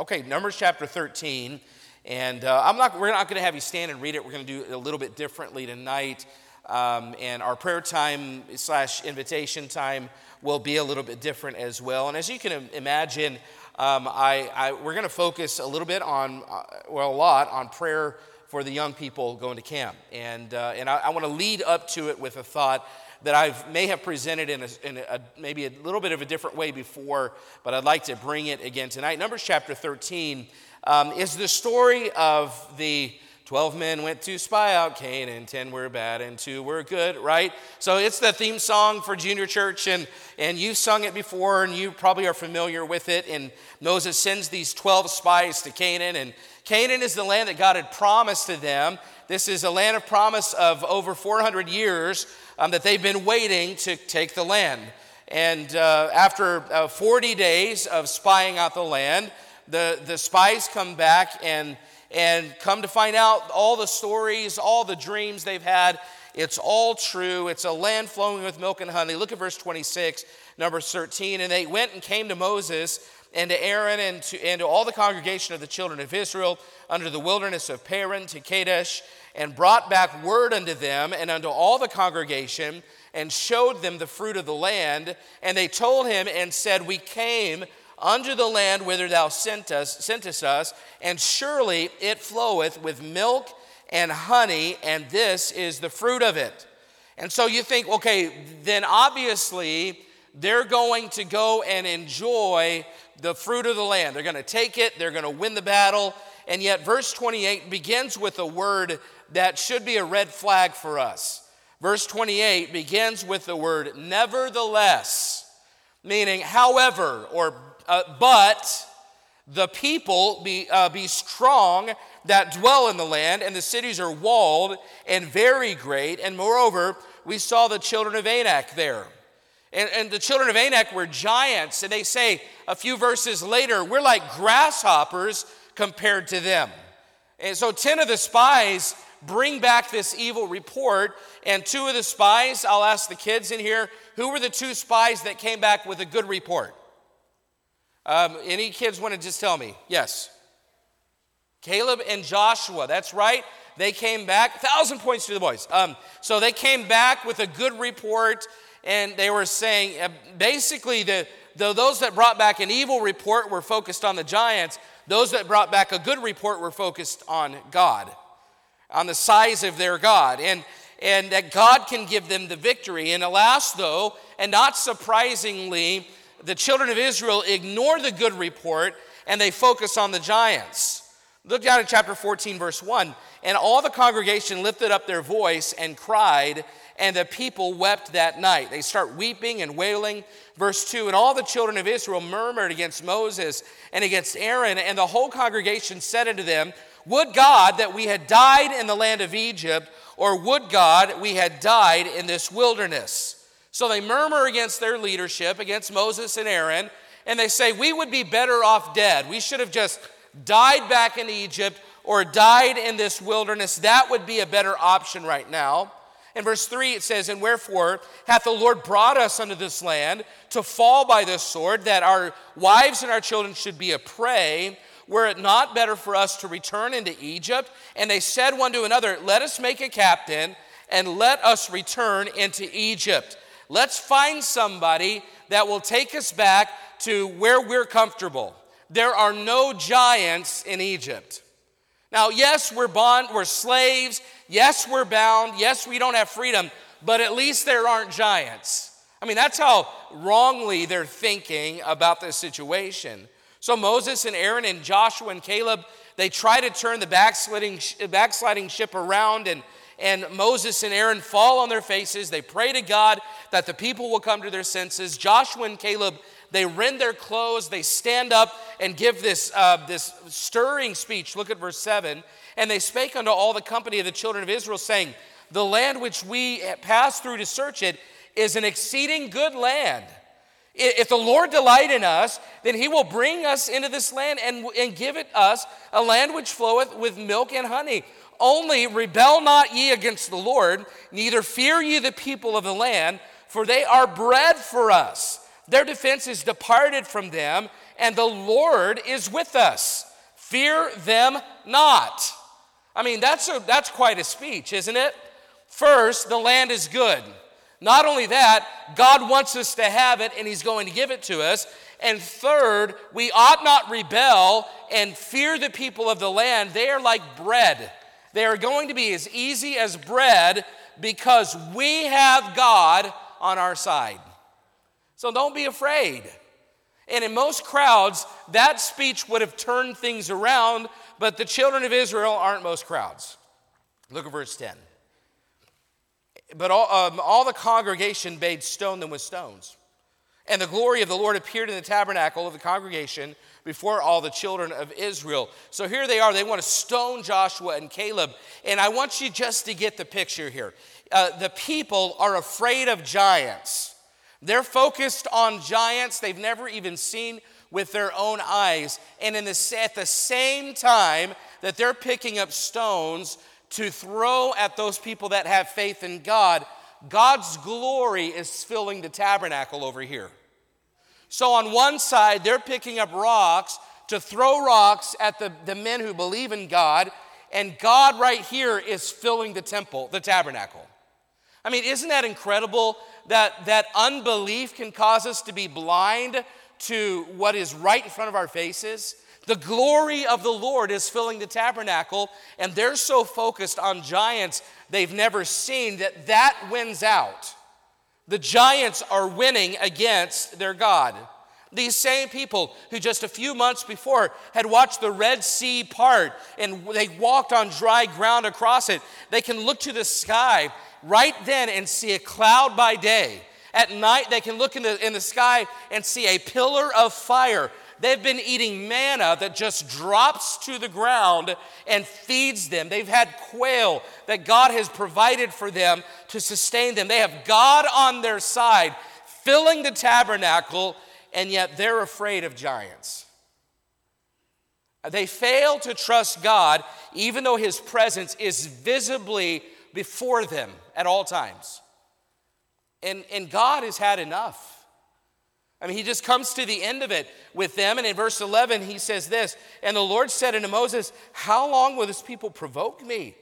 Okay, Numbers chapter 13. And uh, I'm not, we're not going to have you stand and read it. We're going to do it a little bit differently tonight. Um, and our prayer time slash invitation time will be a little bit different as well. And as you can imagine, um, I, I, we're going to focus a little bit on, uh, well, a lot on prayer for the young people going to camp. And, uh, and I, I want to lead up to it with a thought that I may have presented in, a, in a, maybe a little bit of a different way before, but I'd like to bring it again tonight. Numbers chapter 13 um, is the story of the 12 men went to spy out Canaan, 10 were bad, and 2 were good, right? So it's the theme song for junior church, and, and you've sung it before, and you probably are familiar with it. And Moses sends these 12 spies to Canaan, and Canaan is the land that God had promised to them. This is a land of promise of over 400 years um, that they've been waiting to take the land. And uh, after uh, 40 days of spying out the land, the, the spies come back and, and come to find out all the stories, all the dreams they've had. It's all true. It's a land flowing with milk and honey. Look at verse 26, number 13. And they went and came to Moses and to Aaron and to, and to all the congregation of the children of Israel under the wilderness of Paran to Kadesh, and brought back word unto them and unto all the congregation, and showed them the fruit of the land. And they told him and said, We came unto the land whither thou sent us, sentest us, and surely it floweth with milk and honey, and this is the fruit of it. And so you think, okay, then obviously they're going to go and enjoy the fruit of the land. They're going to take it, they're going to win the battle. And yet, verse 28 begins with a word that should be a red flag for us. Verse 28 begins with the word nevertheless, meaning however, or uh, but the people be, uh, be strong that dwell in the land, and the cities are walled and very great. And moreover, we saw the children of Anak there. And, and, the children of Anak were giants, and they say a few verses later, we're like grasshoppers compared to them. And so 10 of the spies bring back this evil report, and two of the spies, I'll ask the kids in here, who were the two spies that came back with a good report? Um, any kids want to just tell me? Yes. Caleb and Joshua, that's right. They came back, thousand points to the boys. Um, so they came back with a good report, and they were saying uh, basically, the, the, those that brought back an evil report were focused on the giants, those that brought back a good report were focused on God, on the size of their God, and, and that God can give them the victory. And alas, though, and not surprisingly, the children of Israel ignore the good report and they focus on the giants. Look down at chapter 14, verse 1. And all the congregation lifted up their voice and cried, and the people wept that night. They start weeping and wailing. Verse 2 And all the children of Israel murmured against Moses and against Aaron, and the whole congregation said unto them, Would God that we had died in the land of Egypt, or would God we had died in this wilderness? So they murmur against their leadership, against Moses and Aaron, and they say, We would be better off dead. We should have just died back in Egypt or died in this wilderness. That would be a better option right now. In verse 3, it says, And wherefore hath the Lord brought us unto this land to fall by this sword, that our wives and our children should be a prey? Were it not better for us to return into Egypt? And they said one to another, Let us make a captain, and let us return into Egypt. Let's find somebody that will take us back to where we're comfortable. There are no giants in Egypt. Now, yes, we're bond, we're slaves. Yes, we're bound. Yes, we don't have freedom, but at least there aren't giants. I mean, that's how wrongly they're thinking about this situation. So Moses and Aaron and Joshua and Caleb, they try to turn the backsliding, backsliding ship around and and Moses and Aaron fall on their faces. They pray to God that the people will come to their senses. Joshua and Caleb, they rend their clothes, they stand up and give this, uh, this stirring speech. Look at verse 7. And they spake unto all the company of the children of Israel, saying, The land which we pass through to search it is an exceeding good land. If the Lord delight in us, then he will bring us into this land and, and give it us a land which floweth with milk and honey. Only rebel not ye against the Lord, neither fear ye the people of the land, for they are bread for us. Their defense is departed from them, and the Lord is with us. Fear them not. I mean, that's, a, that's quite a speech, isn't it? First, the land is good. Not only that, God wants us to have it and He's going to give it to us. And third, we ought not rebel and fear the people of the land. They are like bread. They are going to be as easy as bread because we have God on our side. So don't be afraid. And in most crowds, that speech would have turned things around, but the children of Israel aren't most crowds. Look at verse 10. But all, um, all the congregation bade stone them with stones. And the glory of the Lord appeared in the tabernacle of the congregation before all the children of Israel. So here they are. They want to stone Joshua and Caleb. And I want you just to get the picture here. Uh, the people are afraid of giants. They're focused on giants they've never even seen with their own eyes. And in the, at the same time that they're picking up stones to throw at those people that have faith in God, God's glory is filling the tabernacle over here. So on one side, they're picking up rocks to throw rocks at the, the men who believe in God, and God right here is filling the temple, the tabernacle. I mean, isn't that incredible that, that unbelief can cause us to be blind to what is right in front of our faces? The glory of the Lord is filling the tabernacle, and they're so focused on giants they've never seen that that wins out. The giants are winning against their God. These same people who just a few months before had watched the Red Sea part and they walked on dry ground across it, they can look to the sky right then and see a cloud by day. At night, they can look in the, in the sky and see a pillar of fire They've been eating manna that just drops to the ground and feeds them. They've had quail that God has provided for them to sustain them. They have God on their side, filling the tabernacle, and yet they're afraid of giants. They fail to trust God, even though His presence is visibly before them at all times. And, and God has had enough. I mean, he just comes to the end of it with them. And in verse 11, he says this And the Lord said unto Moses, How long will this people provoke me?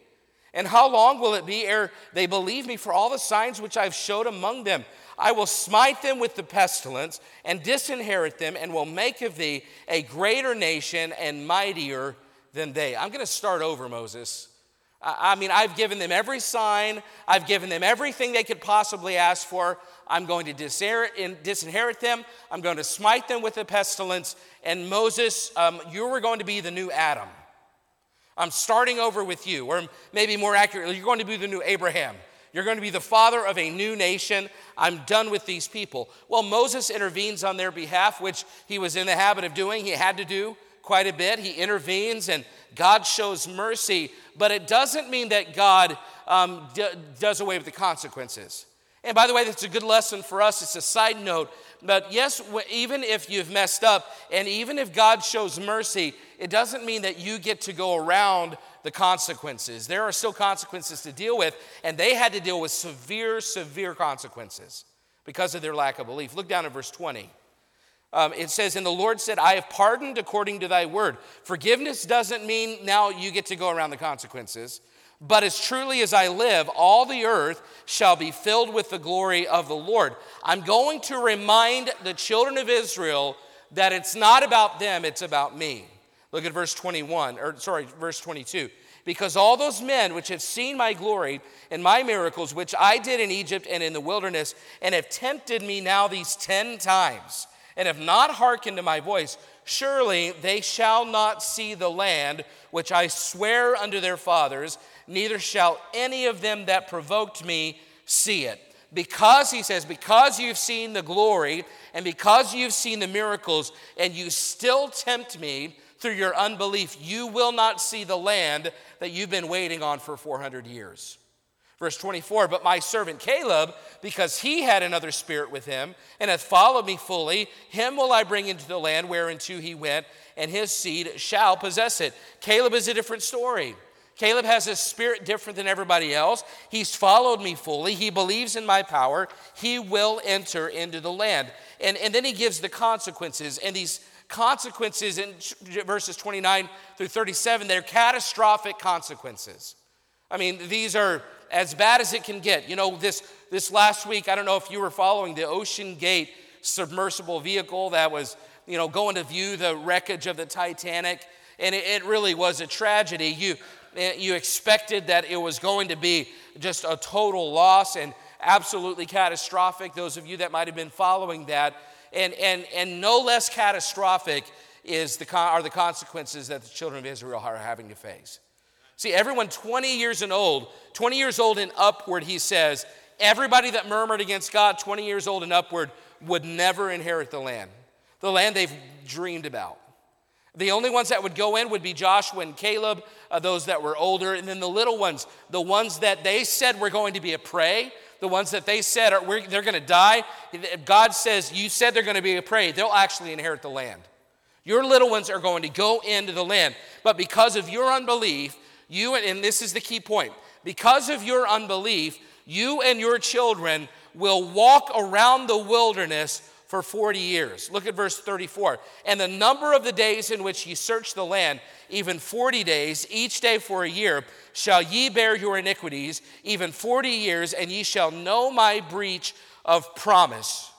And how long will it be ere they believe me for all the signs which I've showed among them? I will smite them with the pestilence and disinherit them, and will make of thee a greater nation and mightier than they. I'm going to start over, Moses. I mean, I've given them every sign, I've given them everything they could possibly ask for. I'm going to disinherit them. I'm going to smite them with the pestilence. And Moses, um, you are going to be the new Adam. I'm starting over with you, or maybe more accurately, you're going to be the new Abraham. You're going to be the father of a new nation. I'm done with these people. Well, Moses intervenes on their behalf, which he was in the habit of doing. He had to do quite a bit. He intervenes and God shows mercy, but it doesn't mean that God um, d- does away with the consequences. And by the way, that's a good lesson for us. It's a side note. But yes, even if you've messed up, and even if God shows mercy, it doesn't mean that you get to go around the consequences. There are still consequences to deal with, and they had to deal with severe, severe consequences because of their lack of belief. Look down at verse 20. Um, it says, And the Lord said, I have pardoned according to thy word. Forgiveness doesn't mean now you get to go around the consequences. But as truly as I live, all the earth shall be filled with the glory of the Lord. I'm going to remind the children of Israel that it's not about them, it's about me. Look at verse 21, or sorry, verse 22. Because all those men which have seen my glory and my miracles, which I did in Egypt and in the wilderness, and have tempted me now these ten times, and have not hearkened to my voice, surely they shall not see the land which I swear unto their fathers neither shall any of them that provoked me see it. Because, he says, because you've seen the glory and because you've seen the miracles and you still tempt me through your unbelief, you will not see the land that you've been waiting on for 400 years. Verse 24, but my servant Caleb, because he had another spirit with him and hath followed me fully, him will I bring into the land whereinto he went, and his seed shall possess it. Caleb is a different story. Caleb has a spirit different than everybody else. He's followed me fully. He believes in my power. He will enter into the land. And, and then he gives the consequences. And these consequences in verses 29 through 37. They're catastrophic consequences. I mean, these are as bad as it can get. You know, this, this last week, I don't know if you were following the OceanGate submersible vehicle that was, you know, going to view the wreckage of the Titanic. And it, it really was a tragedy. You, eh, you expected that it was going to be just a total loss and absolutely catastrophic. Those of you that might have been following that. And, and, and no less catastrophic is the, are the consequences that the children of Israel are having to face. See, everyone 20 years and old, 20 years old and upward, he says, everybody that murmured against God, 20 years old and upward, would never inherit the land, the land they've dreamed about. The only ones that would go in would be Joshua and Caleb, uh, those that were older, and then the little ones, the ones that they said were going to be a prey, the ones that they said are, they're going to die. God says, You said they're going to be a prey, they'll actually inherit the land. Your little ones are going to go into the land. But because of your unbelief, you, and this is the key point, because of your unbelief, you and your children will walk around the wilderness for 40 years. Look at verse 34. And the number of the days in which ye search the land, even 40 days, each day for a year, shall ye bear your iniquities, even 40 years, and ye shall know my breach of promise.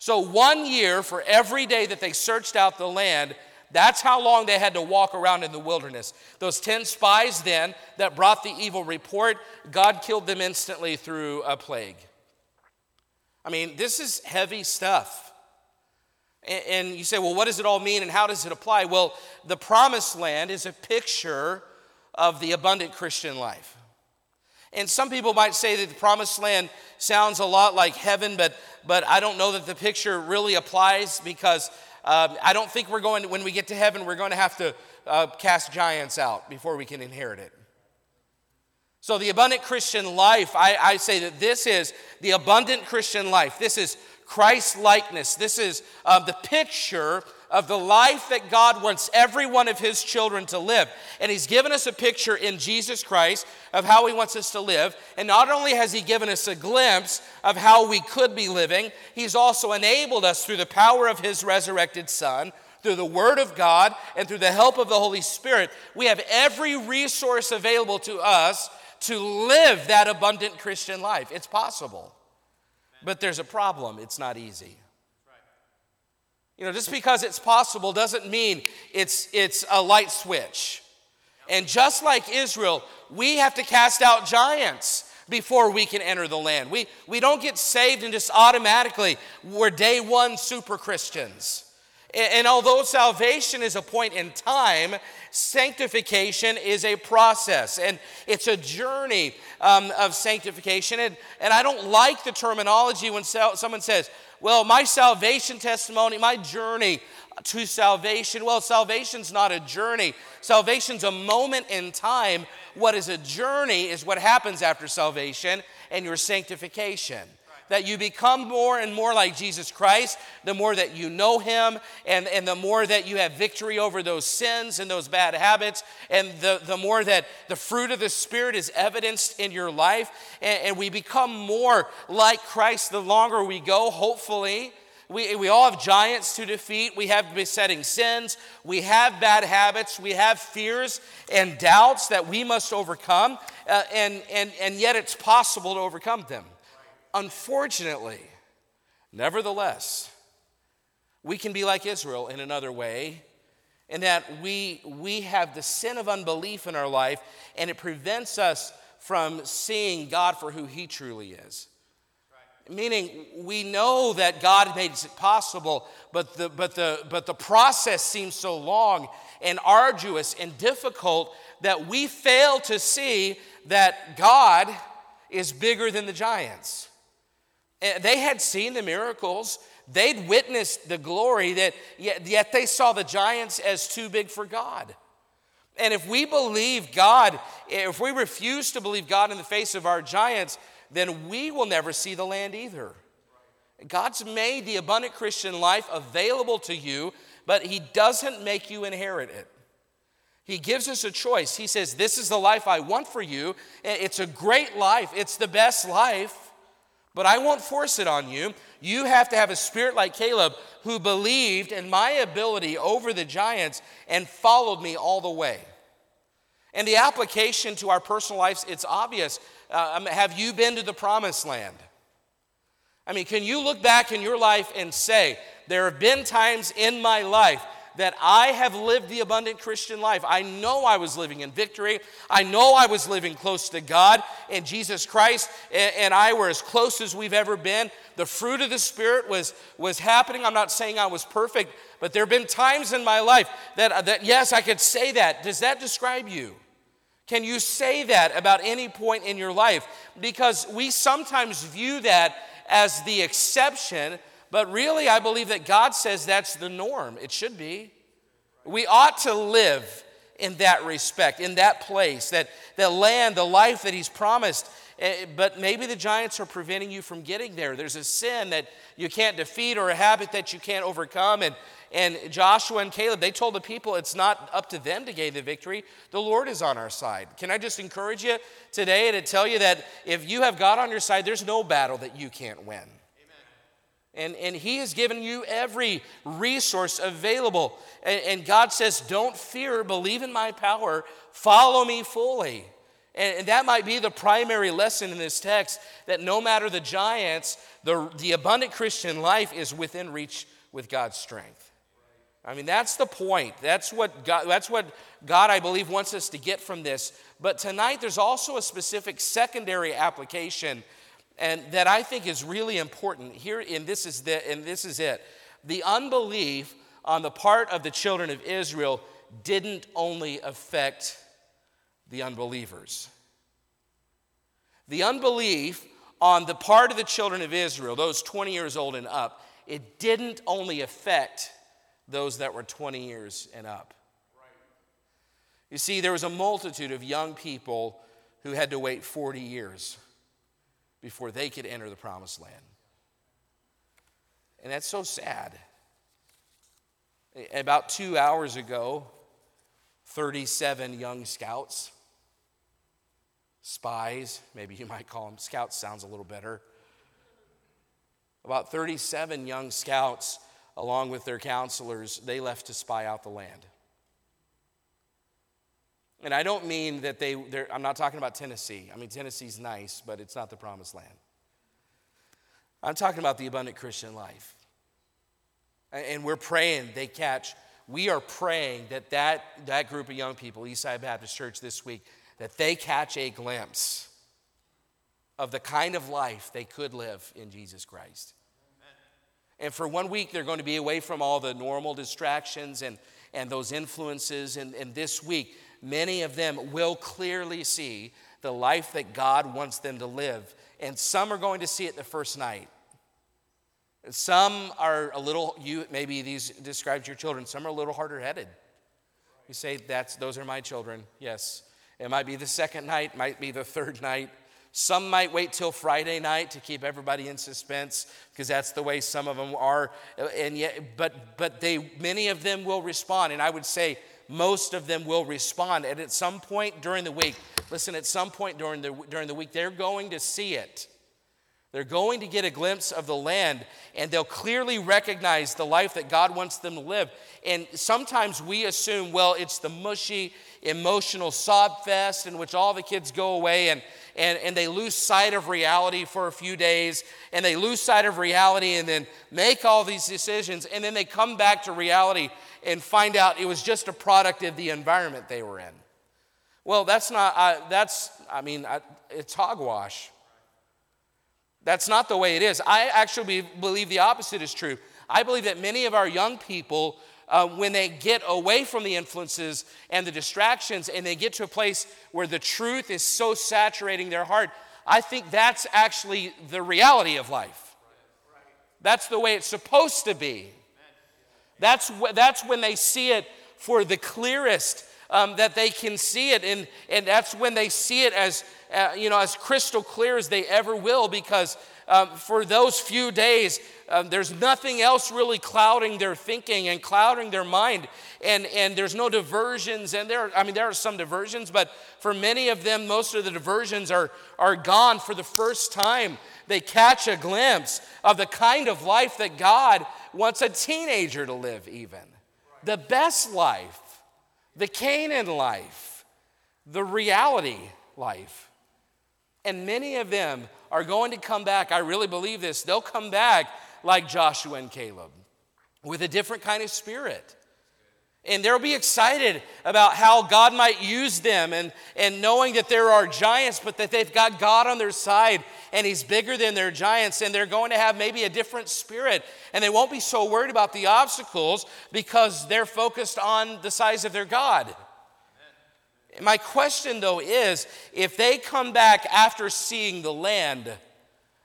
So, one year for every day that they searched out the land, that's how long they had to walk around in the wilderness. Those 10 spies then that brought the evil report, God killed them instantly through a plague. I mean, this is heavy stuff. And you say, well, what does it all mean and how does it apply? Well, the promised land is a picture of the abundant Christian life. And some people might say that the promised land sounds a lot like heaven, but, but I don't know that the picture really applies because uh, I don't think we're going to, when we get to heaven, we're going to have to uh, cast giants out before we can inherit it. So, the abundant Christian life, I, I say that this is the abundant Christian life. This is Christ likeness. This is uh, the picture of the life that God wants every one of His children to live. And He's given us a picture in Jesus Christ of how He wants us to live. And not only has He given us a glimpse of how we could be living, He's also enabled us through the power of His resurrected Son. Through the Word of God and through the help of the Holy Spirit, we have every resource available to us to live that abundant Christian life. It's possible. But there's a problem, it's not easy. You know, just because it's possible doesn't mean it's, it's a light switch. And just like Israel, we have to cast out giants before we can enter the land. We, we don't get saved and just automatically, we're day one super Christians. And, and although salvation is a point in time, sanctification is a process and it's a journey um, of sanctification. And, and I don't like the terminology when someone says, well, my salvation testimony, my journey to salvation. Well, salvation's not a journey. Salvation's a moment in time. What is a journey is what happens after salvation and your sanctification that you become more and more like Jesus Christ, the more that you know Him, and, and the more that you have victory over those sins and those bad habits, and the, the more that the fruit of the Spirit is evidenced in your life, and, and we become more like Christ the longer we go, hopefully. We, we all have giants to defeat. We have besetting sins. We have bad habits. We have fears and doubts that we must overcome. Uh, and, and, and yet it's possible to overcome them. Unfortunately, nevertheless, we can be like Israel in another way, in that we, we have the sin of unbelief in our life, and it prevents us from seeing God for who He truly is. Right. Meaning, we know that God made it possible, but the, but, the, but the process seems so long and arduous and difficult that we fail to see that God is bigger than the giants. Eh, they had seen the miracles, they'd witnessed the glory, that yet, yet they saw the giants as too big for God. And if we believe God, eh, if we refuse to believe God in the face of our giants, then we will never see the land either. God's made the abundant Christian life available to you, but He doesn't make you inherit it. He gives us a choice. He says, This is the life I want for you. Eh, it's a great life, it's the best life but I won't force it on you. You have to have a spirit like Caleb who believed in my ability over the giants and followed me all the way. And the application to our personal lives, it's obvious. Uh, um, have you been to the promised land? I mean, can you look back in your life and say, there have been times in my life that I have lived the abundant Christian life. I know I was living in victory. I know I was living close to God and Jesus Christ, and I were as close as we've ever been. The fruit of the Spirit was, was happening. I'm not saying I was perfect, but there have been times in my life that, uh, that, yes, I could say that. Does that describe you? Can you say that about any point in your life? Because we sometimes view that as the exception but really, I believe that God says that's the norm. It should be. We ought to live in that respect, in that place, that, that land, the life that He's promised. Eh, but maybe the giants are preventing you from getting there. There's a sin that you can't defeat or a habit that you can't overcome. And, and Joshua and Caleb, they told the people it's not up to them to gain the victory. The Lord is on our side. Can I just encourage you today to tell you that if you have God on your side, there's no battle that you can't win. And, and He has given you every resource available. And, and God says, Don't fear, believe in my power, follow me fully. And, and that might be the primary lesson in this text that no matter the giants, the, the abundant Christian life is within reach with God's strength. I mean, that's the point. That's what God, that's what God, I believe, wants us to get from this. But tonight, there's also a specific secondary application and that I think is really important here, and this is, the, and this is it. The unbelief on the part of the children of Israel didn't only affect the unbelievers. The unbelief on the part of the children of Israel, those 20 years old and up, it didn't only affect those that were 20 years and up. You see, there was a multitude of young people who had to wait 40 years before they could enter the promised land. And that's so sad. About two hours ago, 37 young scouts, spies, maybe you might call them scouts, sounds a little better. About 37 young scouts, along with their counselors, they left to spy out the land. And I don't mean that they, I'm not talking about Tennessee. I mean, Tennessee's nice, but it's not the promised land. I'm talking about the abundant Christian life. And we're praying they catch, we are praying that that, that group of young people, Eastside Baptist Church this week, that they catch a glimpse of the kind of life they could live in Jesus Christ. And for one week, they're going to be away from all the normal distractions and, and those influences. And, and this week, many of them will clearly see the life that God wants them to live. And some are going to see it the first night. Some are a little, you maybe these describes your children, some are a little harder headed. You say, that's, those are my children. Yes. It might be the second night, might be the third night. Some might wait till Friday night to keep everybody in suspense because that's the way some of them are. And yet, but, but they, many of them will respond. And I would say most of them will respond. And at some point during the week, listen, at some point during the, during the week, they're going to see it. They're going to get a glimpse of the land and they'll clearly recognize the life that God wants them to live. And sometimes we assume, well, it's the mushy, emotional sob fest in which all the kids go away and, and, and they lose sight of reality for a few days and they lose sight of reality and then make all these decisions and then they come back to reality and find out it was just a product of the environment they were in. Well, that's not, uh, that's, I mean, I, it's hogwash. That's not the way it is. I actually believe the opposite is true. I believe that many of our young people, uh, when they get away from the influences and the distractions and they get to a place where the truth is so saturating their heart, I think that's actually the reality of life. That's the way it's supposed to be. That's, wh- that's when they see it for the clearest um, that they can see it. And, and that's when they see it as, uh, you know, as crystal clear as they ever will because um, for those few days, um, there's nothing else really clouding their thinking and clouding their mind. And, and there's no diversions. And there, I mean, there are some diversions, but for many of them, most of the diversions are, are gone for the first time. They catch a glimpse of the kind of life that God wants a teenager to live, even. The best life, the Canaan life, the reality life. And many of them are going to come back. I really believe this. They'll come back like Joshua and Caleb with a different kind of spirit. And they'll be excited about how God might use them and, and knowing that there are giants, but that they've got God on their side and He's bigger than their giants. And they're going to have maybe a different spirit. And they won't be so worried about the obstacles because they're focused on the size of their God. My question, though, is if they come back after seeing the land,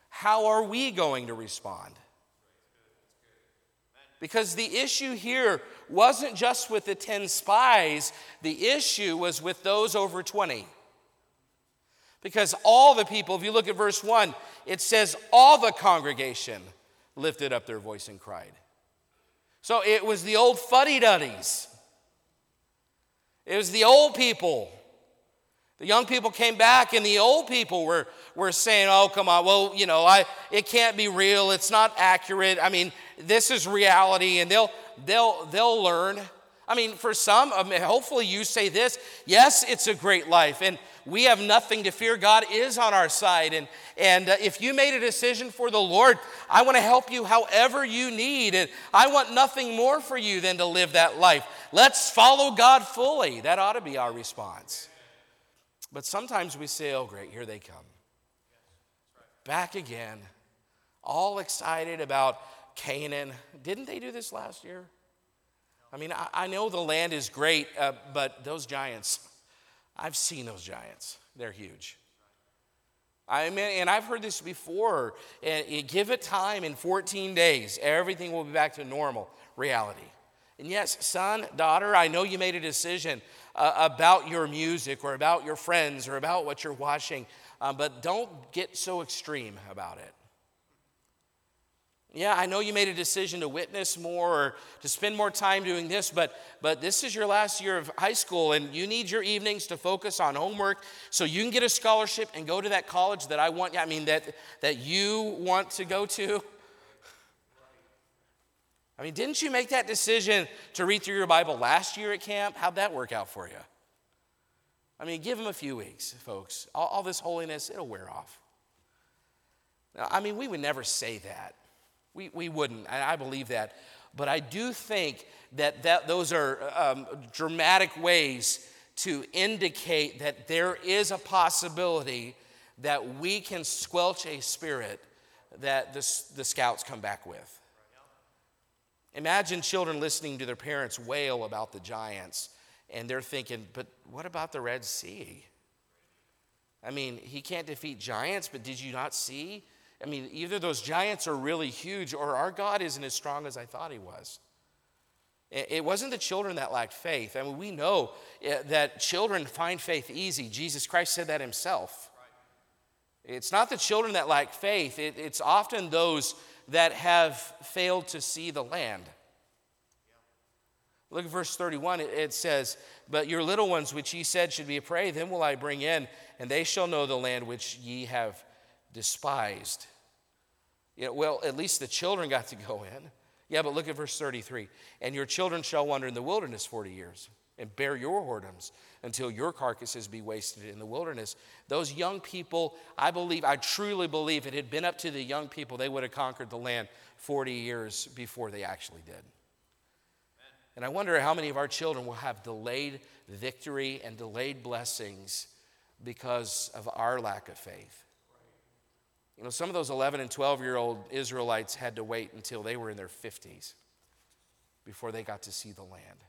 how are we going to respond? Because the issue here wasn't just with the 10 spies, the issue was with those over 20. Because all the people, if you look at verse 1, it says, all the congregation lifted up their voice and cried. So it was the old fuddy duddies it was the old people. The young people came back, and the old people were, were saying, Oh, come on, well, you know, I, it can't be real. It's not accurate. I mean, this is reality, and they'll, they'll, they'll learn. I mean, for some, I mean, hopefully you say this yes, it's a great life, and we have nothing to fear. God is on our side. And, and uh, if you made a decision for the Lord, I want to help you however you need. And I want nothing more for you than to live that life. Let's follow God fully. That ought to be our response. But sometimes we say, oh, great, here they come. Back again, all excited about Canaan. Didn't they do this last year? I mean, I, I know the land is great, uh, but those giants, I've seen those giants. They're huge. I mean, and I've heard this before. And give it time in 14 days, everything will be back to normal reality. And yes, son, daughter, I know you made a decision uh, about your music or about your friends or about what you're watching, uh, but don't get so extreme about it. Yeah, I know you made a decision to witness more or to spend more time doing this, but, but this is your last year of high school and you need your evenings to focus on homework so you can get a scholarship and go to that college that I want, I mean, that, that you want to go to. I mean, didn't you make that decision to read through your Bible last year at camp? How'd that work out for you? I mean, give them a few weeks, folks. All, all this holiness, it'll wear off. Now, I mean, we would never say that. We, we wouldn't, I believe that. But I do think that, that those are um, dramatic ways to indicate that there is a possibility that we can squelch a spirit that the, the scouts come back with. Imagine children listening to their parents wail about the giants, and they're thinking, but what about the Red Sea? I mean, he can't defeat giants, but did you not see I mean, either those giants are really huge or our God isn't as strong as I thought he was. It wasn't the children that lacked faith. I mean, we know eh, that children find faith easy. Jesus Christ said that himself. It's not the children that lack faith, it's often those that have failed to see the land. Look at verse 31. It says, But your little ones, which ye said should be a prey, then will I bring in, and they shall know the land which ye have despised. You know, well, at least the children got to go in. Yeah, but look at verse 33. And your children shall wander in the wilderness 40 years and bear your whoredoms until your carcasses be wasted in the wilderness. Those young people, I believe, I truly believe it had been up to the young people, they would have conquered the land 40 years before they actually did. And I wonder how many of our children will have delayed victory and delayed blessings because of our lack of faith. You know, some of those 11 and 12 year old Israelites had to wait until they were in their 50s before they got to see the land.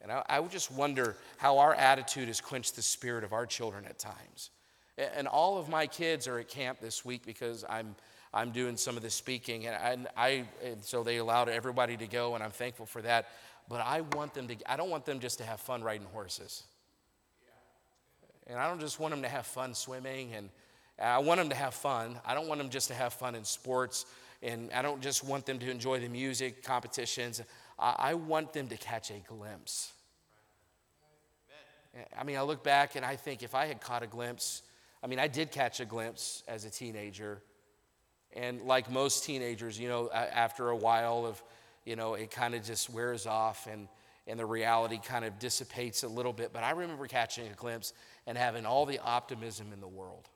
And I, I would just wonder how our attitude has quenched the spirit of our children at times. And all of my kids are at camp this week because I'm, I'm doing some of the speaking, and I, I and so they allowed everybody to go, and I'm thankful for that. But I want them to, I don't want them just to have fun riding horses. And I don't just want them to have fun swimming and, Uh, I want them to have fun. I don't want them just to have fun in sports, and I don't just want them to enjoy the music competitions. I, I want them to catch a glimpse. I mean, I look back and I think if I had caught a glimpse, I mean, I did catch a glimpse as a teenager. And like most teenagers, you know, after a while of, you know, it kind of just wears off and, and the reality kind of dissipates a little bit. But I remember catching a glimpse and having all the optimism in the world.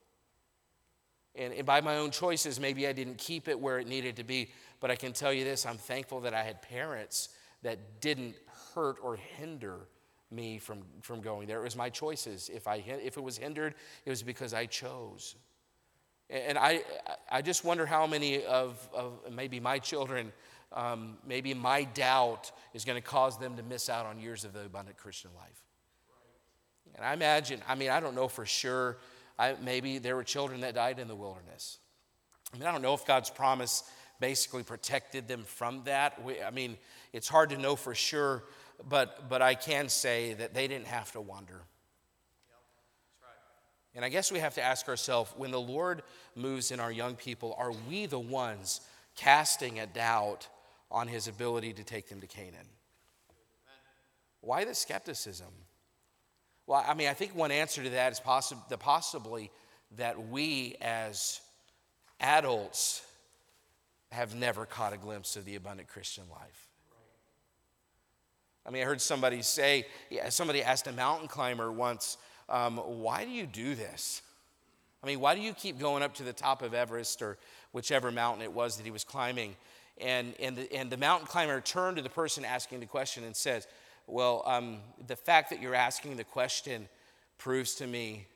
And, and by my own choices, maybe I didn't keep it where it needed to be. But I can tell you this I'm thankful that I had parents that didn't hurt or hinder me from, from going there. It was my choices. If, I, if it was hindered, it was because I chose. And I, I just wonder how many of, of maybe my children, um, maybe my doubt is going to cause them to miss out on years of the abundant Christian life. And I imagine, I mean, I don't know for sure. I, maybe there were children that died in the wilderness. I mean, I don't know if God's promise basically protected them from that. We, I mean, it's hard to know for sure, but, but I can say that they didn't have to wander. And I guess we have to ask ourselves when the Lord moves in our young people, are we the ones casting a doubt on his ability to take them to Canaan? Why the skepticism? Well, I mean, I think one answer to that is possi- the possibly that we as adults have never caught a glimpse of the abundant Christian life. I mean, I heard somebody say, yeah, somebody asked a mountain climber once, um, why do you do this? I mean, why do you keep going up to the top of Everest or whichever mountain it was that he was climbing? And, and, the, and the mountain climber turned to the person asking the question and says, Well, um, the fact that you're asking the question proves to me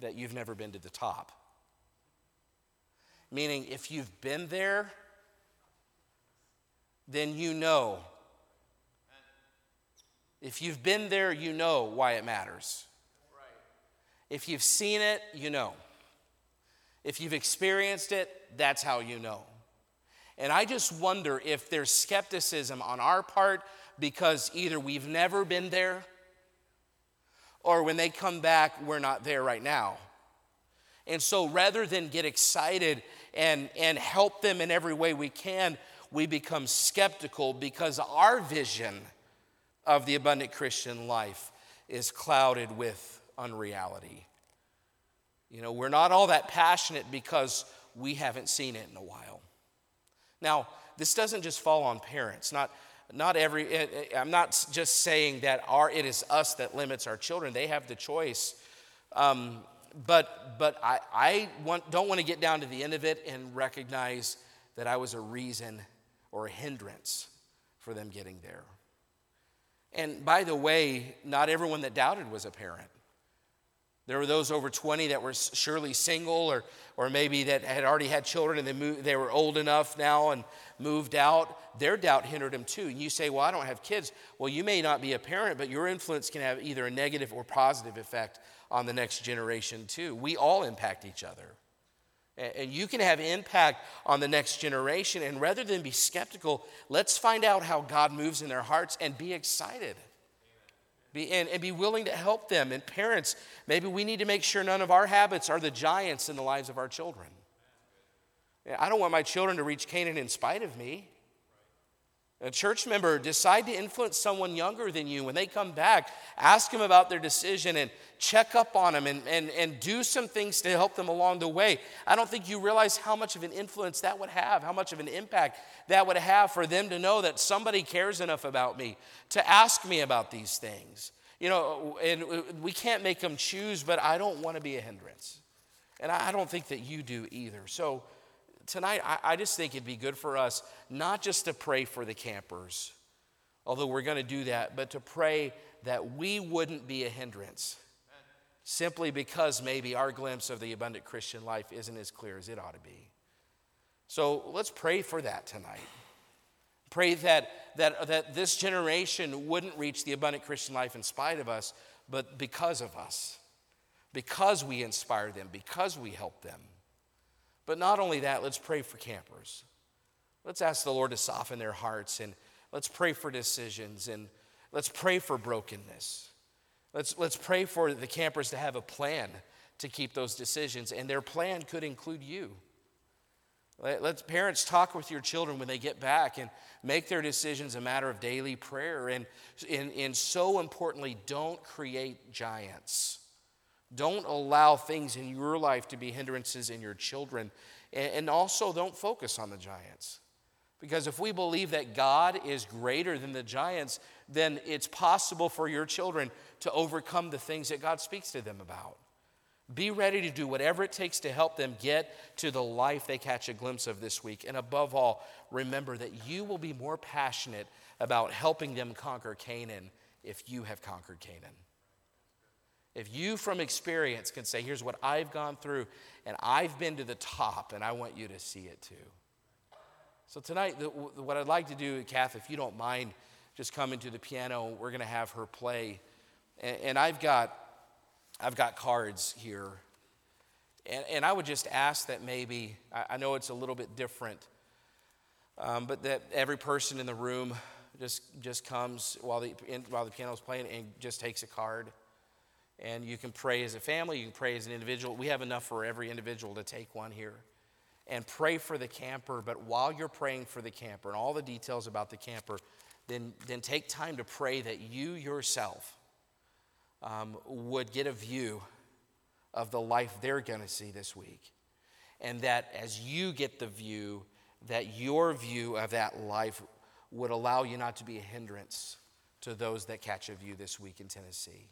that you've never been to the top. Meaning, if you've been there, then you know. If you've been there, you know why it matters. If you've seen it, you know. If you've experienced it, that's how you know. And I just wonder if there's skepticism on our part because either we've never been there or when they come back, we're not there right now. And so rather than get excited and, and help them in every way we can, we become skeptical because our vision of the abundant Christian life is clouded with unreality. You know, we're not all that passionate because we haven't seen it in a while. Now, this doesn't just fall on parents. Not, not every, eh, eh, I'm not just saying that our, it is us that limits our children. They have the choice. Um, but but I, I want, don't want to get down to the end of it and recognize that I was a reason or a hindrance for them getting there. And by the way, not everyone that doubted was a parent. There were those over 20 that were surely single or, or maybe that had already had children and they, moved, they were old enough now and moved out. Their doubt hindered them too. And you say, Well, I don't have kids. Well, you may not be a parent, but your influence can have either a negative or positive effect on the next generation too. We all impact each other. And you can have impact on the next generation. And rather than be skeptical, let's find out how God moves in their hearts and be excited. Be, and, and be willing to help them. And parents, maybe we need to make sure none of our habits are the giants in the lives of our children. I don't want my children to reach Canaan in spite of me. A church member, decide to influence someone younger than you. When they come back, ask them about their decision and check up on them and, and, and do some things to help them along the way. I don't think you realize how much of an influence that would have, how much of an impact that would have for them to know that somebody cares enough about me to ask me about these things. You know, and we can't make them choose, but I don't want to be a hindrance. And I don't think that you do either. So, tonight, I, I just think it'd be good for us not just to pray for the campers, although we're going to do that, but to pray that we wouldn't be a hindrance simply because maybe our glimpse of the abundant Christian life isn't as clear as it ought to be. So let's pray for that tonight. Pray that, that, that this generation wouldn't reach the abundant Christian life in spite of us, but because of us, because we inspire them, because we help them. But not only that, let's pray for campers. Let's ask the Lord to soften their hearts and let's pray for decisions and let's pray for brokenness. Let's, let's pray for the campers to have a plan to keep those decisions, and their plan could include you. Let, let parents talk with your children when they get back and make their decisions a matter of daily prayer. And, and, and so importantly, don't create giants. Don't allow things in your life to be hindrances in your children. And, also, don't focus on the giants. Because if we believe that God is greater than the giants, then it's possible for your children to overcome the things that God speaks to them about. Be ready to do whatever it takes to help them get to the life they catch a glimpse of this week. And above all, remember that you will be more passionate about helping them conquer Canaan if you have conquered Canaan. If you, from experience, can say, Here's what I've gone through, and I've been to the top, and I want you to see it too. So, tonight, the, what I'd like to do, Kath, if you don't mind, just coming to the piano, we're going to have her play. And, and I've got I've got cards here. And, and I would just ask that maybe, I, I know it's a little bit different, um, but that every person in the room just, just comes while the, while the piano's playing and just takes a card. And you can pray as a family, you can pray as an individual. We have enough for every individual to take one here. And pray for the camper, but while you're praying for the camper and all the details about the camper, then, then take time to pray that you yourself um, would get a view of the life they're going to see this week. And that as you get the view, that your view of that life would allow you not to be a hindrance to those that catch a view this week in Tennessee.